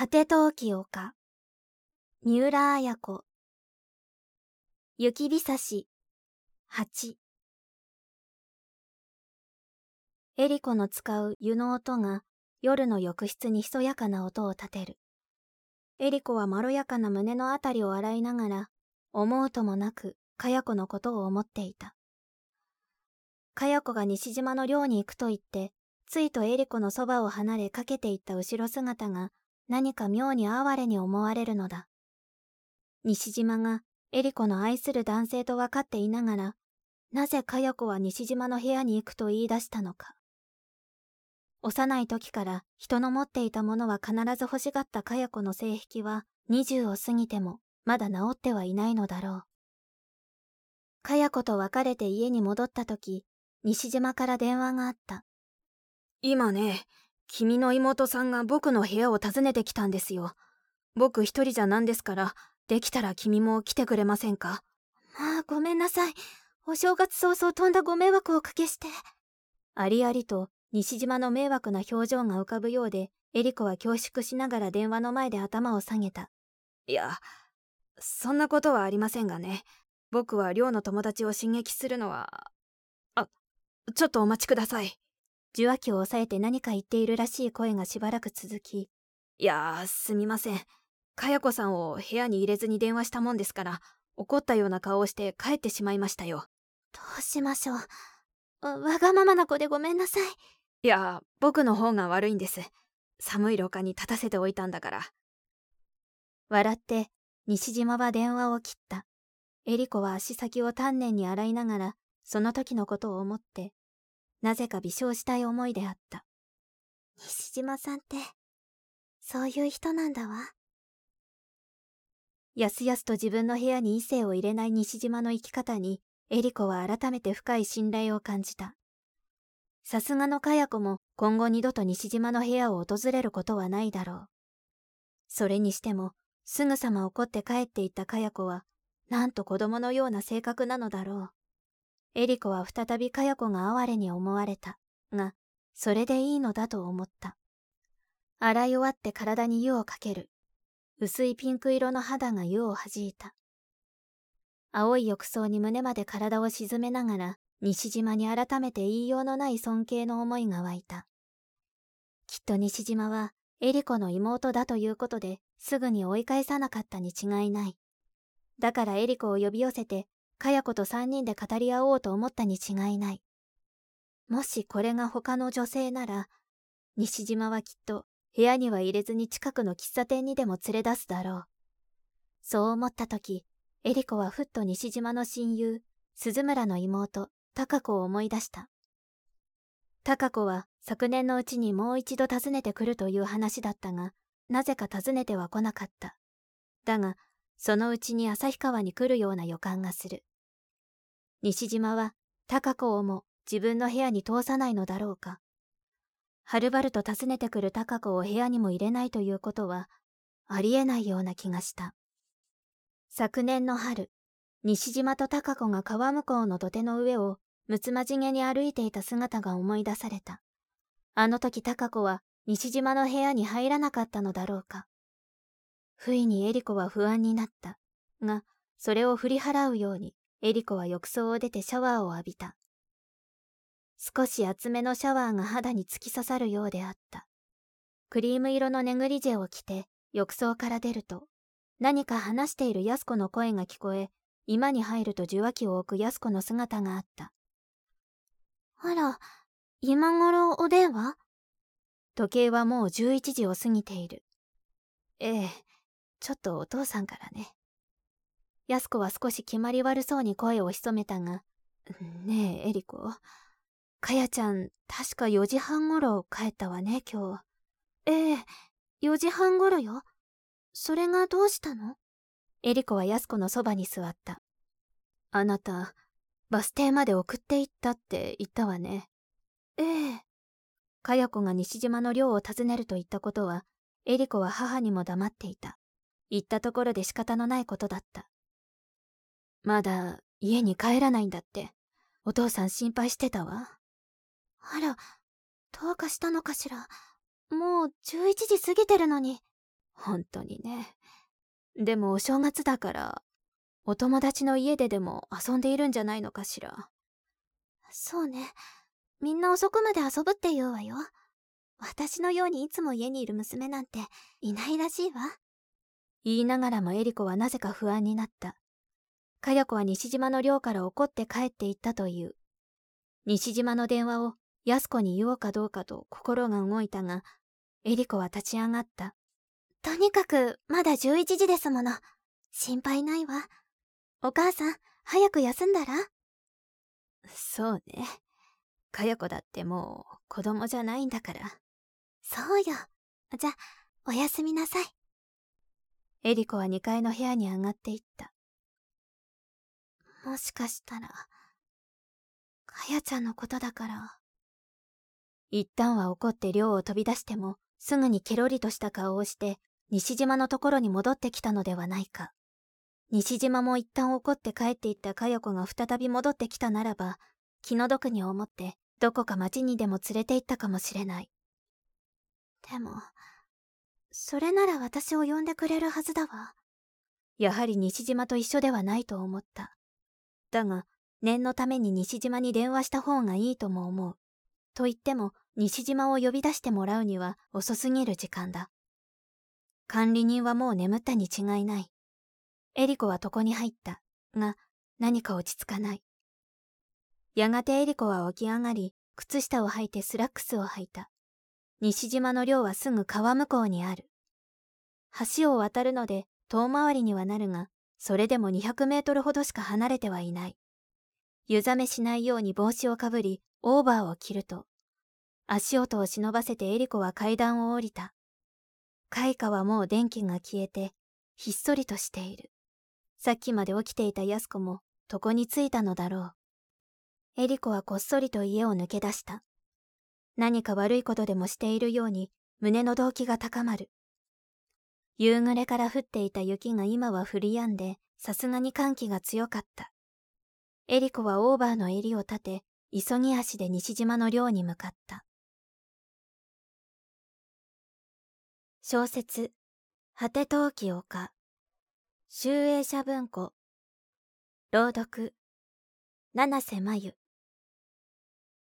果て陶器丘三浦綾子雪びさし八エリコの使う湯の音が夜の浴室にひそやかな音を立てる。エリコはまろやかな胸のあたりを洗いながら、思うともなく、かや子のことを思っていた。かや子が西島の寮に行くと言って、ついとエリコのそばを離れかけていった後ろ姿が、何か妙に哀れに思われるのだ。西島がエリコの愛する男性と分かっていながら、なぜかや子は西島の部屋に行くと言い出したのか。幼い時から人の持っていたものは必ず欲しがったかや子の性癖は20を過ぎてもまだ治ってはいないのだろう。かや子と別れて家に戻った時、西島から電話があった。今ね、君の妹さんが僕の部屋を訪ねてきたんですよ。僕一人じゃなんですから、できたら君も来てくれませんか？まあ、ごめんなさい。お正月早々とんだご迷惑をおかけして。ありありと、西島の迷惑な表情が浮かぶようで、エリコは恐縮しながら電話の前で頭を下げた。いや、そんなことはありませんがね。僕は寮の友達を刺激するのは、あ、ちょっとお待ちください。受話器を押さえて何か言っているらしい声がしばらく続き、いやー、すみません。かや子さんを部屋に入れずに電話したもんですから、怒ったような顔をして帰ってしまいましたよ。どうしましょう。わがままな子でごめんなさい。いや、僕の方が悪いんです。寒い廊下に立たせておいたんだから。笑って、西島は電話を切った。エリコは足先を丹念に洗いながら、その時のことを思って、なぜか微笑したい思いであった。西島さんって、そういう人なんだわ。やすやすと自分の部屋に異性を入れない西島の生き方に、エリコは改めて深い信頼を感じた。さすがのかや子も今後二度と西島の部屋を訪れることはないだろう。それにしても、すぐさま怒って帰っていったかや子は、なんと子供のような性格なのだろう。エリコは再びかや子が哀れに思われた。が、それでいいのだと思った。洗い終わって体に湯をかける。薄いピンク色の肌が湯を弾いた。青い浴槽に胸まで体を沈めながら、西島に改めて言いようのない尊敬の思いが湧いた。きっと西島は、エリコの妹だということですぐに追い返さなかったに違いない。だからエリコを呼び寄せてかや子と三人で語り合おうと思ったに違いない。もしこれが他の女性なら、西島はきっと部屋には入れずに近くの喫茶店にでも連れ出すだろう。そう思った時、エリコはふっと西島の親友、鈴村の妹、高子を思い出した。高子は昨年のうちにもう一度訪ねてくるという話だったが、なぜか訪ねては来なかった。だが、そのうちに旭川に来るような予感がする。西島は高子をも自分の部屋に通さないのだろうか。はるばると訪ねてくる高子を部屋にも入れないということは、ありえないような気がした。昨年の春、西島と高子が川向こうの土手の上をむつまじげに歩いていた姿が思い出された。あの時高子は西島の部屋に入らなかったのだろうか。不意にエリコは不安になった。が、それを振り払うようにエリコは浴槽を出てシャワーを浴びた。少し厚めのシャワーが肌に突き刺さるようであった。クリーム色のネグリジェを着て浴槽から出ると、何か話している安子の声が聞こえ、居間に入ると受話器を置く安子の姿があった。あら、今頃お電話？時計はもう11時を過ぎている。ええ、ちょっとお父さんからね。安子は少し決まり悪そうに声を潜めたが、ねえ、エリコ。かやちゃん、確か4時半ごろ帰ったわね、今日。ええ、4時半ごろよ。それがどうしたの？エリコは安子のそばに座った。あなた、バス停まで送って行ったって言ったわね。ええ。かや子が西島の寮を訪ねると言ったことは、エリコは母にも黙っていた。言ったところで仕方のないことだった。まだ家に帰らないんだって。お父さん心配してたわ。あら、どうかしたのかしら。もう11時過ぎてるのに。本当にね。でもお正月だから、お友達の家ででも遊んでいるんじゃないのかしら。そうね。みんな遅くまで遊ぶって言うわよ。私のようにいつも家にいる娘なんていないらしいわ。言いながらもエリコはなぜか不安になった。かや子は西島の寮から怒って帰っていったという。西島の電話を安子に言おうかどうかと心が動いたが、エリコは立ち上がった。とにかく、まだ11時ですもの。心配ないわ。お母さん、早く休んだら？そうね。かや子だってもう子供じゃないんだから。そうよ。じゃ、おやすみなさい。エリコは2階の部屋に上がっていった。もしかしたら、かやちゃんのことだから。一旦は怒って寮を飛び出しても、すぐにケロリとした顔をして、西島のところに戻ってきたのではないか。西島も一旦怒って帰っていったかよ子が再び戻ってきたならば、気の毒に思ってどこか町にでも連れて行ったかもしれない。でも、それなら私を呼んでくれるはずだわ。やはり西島と一緒ではないと思った。だが、念のために西島に電話した方がいいとも思う。と言っても、西島を呼び出してもらうには遅すぎる時間だ。管理人はもう眠ったに違いない。エリコは床に入った。が、何か落ち着かない。やがてエリコは起き上がり、靴下を履いてスラックスを履いた。西島の寮はすぐ川向こうにある。橋を渡るので遠回りにはなるが、それでも200メートルほどしか離れてはいない。湯冷めしないように帽子をかぶり、オーバーを着ると、足音を忍ばせてエリコは階段を降りた。開花はもう電気が消えて、ひっそりとしている。さっきまで起きていた安子も床に着いたのだろう。エリコはこっそりと家を抜け出した。何か悪いことでもしているように胸の動機が高まる。夕暮れから降っていた雪が今は降り止んで、さすがに寒気が強かった。エリコはオーバーの襟を立て、急ぎ足で西島の寮に向かった。小説、果て陶器丘、集英社文庫、朗読、七瀬真由。